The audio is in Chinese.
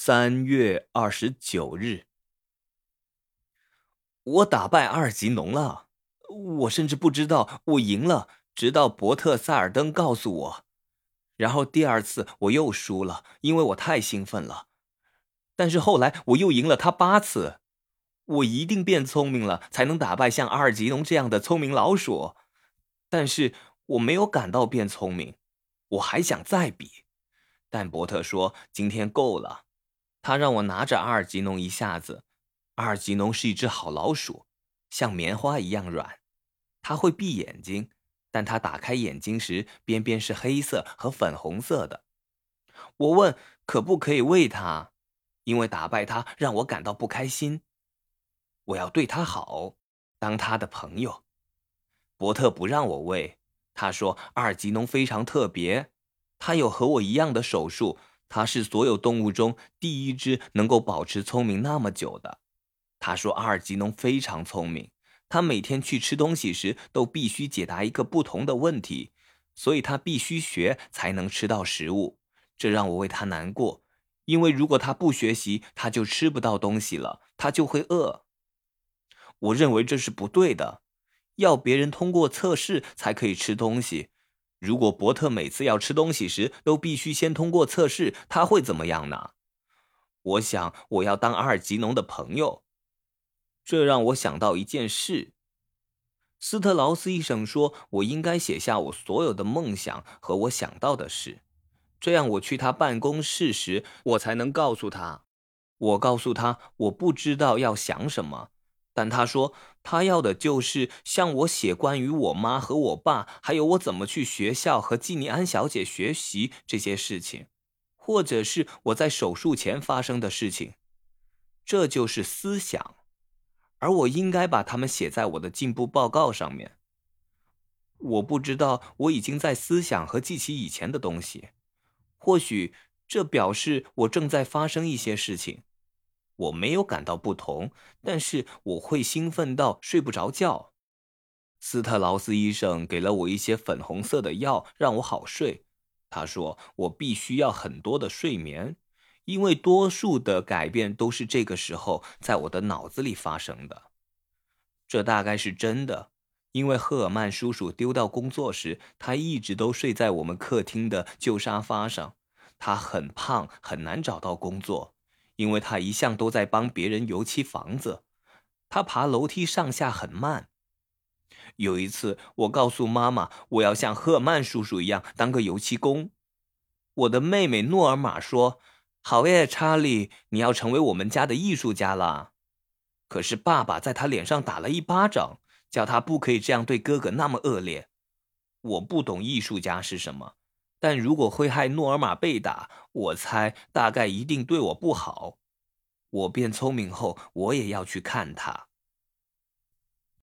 三月二十九日，我打败阿尔吉农了。我甚至不知道我赢了，直到伯特塞尔登告诉我。然后第二次我又输了，因为我太兴奋了。但是后来我又赢了他八次。我一定变聪明了，才能打败像阿尔吉农这样的聪明老鼠。但是我没有感到变聪明，我还想再比。但伯特说今天够了。他让我拿着阿尔吉农一下子。阿尔吉农是一只好老鼠，像棉花一样软。它会闭眼睛，但它打开眼睛时，边边是黑色和粉红色的。我问可不可以喂它，因为打败它让我感到不开心。我要对它好，当它的朋友。伯特不让我喂，他说阿尔吉农非常特别，他有和我一样的手术。他是所有动物中第一只能够保持聪明那么久的。他说：“阿尔吉农非常聪明，他每天去吃东西时都必须解答一个不同的问题，所以他必须学才能吃到食物。这让我为他难过，因为如果他不学习，他就吃不到东西了，他就会饿。我认为这是不对的，要别人通过测试才可以吃东西。”如果伯特每次要吃东西时都必须先通过测试，他会怎么样呢？我想我要当阿尔吉农的朋友。这让我想到一件事。斯特劳斯医生说，我应该写下我所有的梦想和我想到的事，这样我去他办公室时，我才能告诉他。我告诉他我不知道要想什么。但他说，他要的就是向我写关于我妈和我爸，还有我怎么去学校和季尼安小姐学习这些事情，或者是我在手术前发生的事情。这就是思想，而我应该把它们写在我的进步报告上面。我不知道我已经在思想和记起以前的东西，或许这表示我正在发生一些事情。我没有感到不同，但是我会兴奋到睡不着觉。斯特劳斯医生给了我一些粉红色的药，让我好睡。他说我必须要很多的睡眠，因为多数的改变都是这个时候在我的脑子里发生的。这大概是真的，因为赫尔曼叔叔丢掉工作时，他一直都睡在我们客厅的旧沙发上。他很胖，很难找到工作。因为他一向都在帮别人油漆房子，他爬楼梯上下很慢。有一次，我告诉妈妈，我要像赫曼叔叔一样当个油漆工。我的妹妹诺尔玛说：“好耶，查理，你要成为我们家的艺术家了。”可是爸爸在他脸上打了一巴掌，叫他不可以这样对哥哥那么恶劣。我不懂艺术家是什么。但如果会害诺尔玛被打，我猜大概一定对我不好。我变聪明后，我也要去看他。